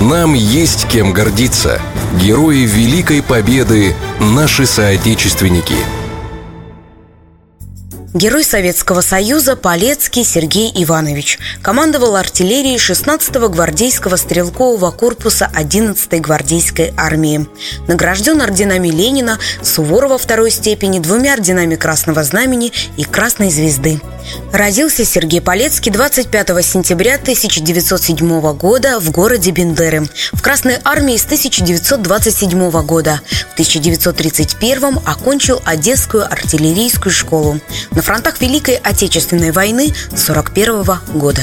Нам есть кем гордиться. Герои Великой Победы – наши соотечественники – Герой Советского Союза Полецкий Сергей Иванович командовал артиллерией 16-го гвардейского стрелкового корпуса 11-й гвардейской армии. Награжден орденами Ленина, Суворова второй степени, двумя орденами Красного Знамени и Красной Звезды. Родился Сергей Полецкий 25 сентября 1907 года в городе Бендеры. В Красной армии с 1927 года. В 1931 окончил Одесскую артиллерийскую школу. На фронтах Великой Отечественной войны 1941 года.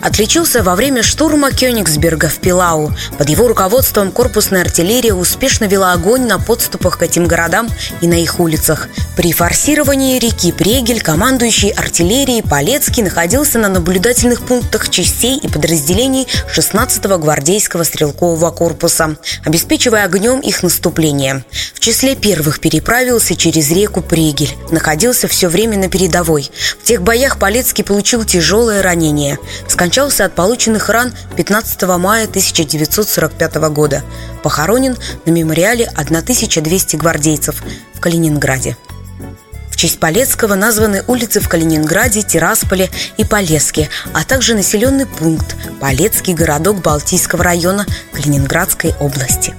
Отличился во время штурма Кёнигсберга в Пилау. Под его руководством корпусная артиллерия успешно вела огонь на подступах к этим городам и на их улицах. При форсировании реки Прегель командующий артиллерией Полецкий находился на наблюдательных пунктах частей и подразделений 16-го гвардейского стрелкового корпуса, обеспечивая огнем их наступление. Числе первых переправился через реку Прегель, находился все время на передовой. В тех боях Полецкий получил тяжелое ранение. Скончался от полученных ран 15 мая 1945 года. Похоронен на мемориале 1200 гвардейцев в Калининграде. В честь Полецкого названы улицы в Калининграде, Тирасполе и Полеске, а также населенный пункт Полецкий городок Балтийского района Калининградской области.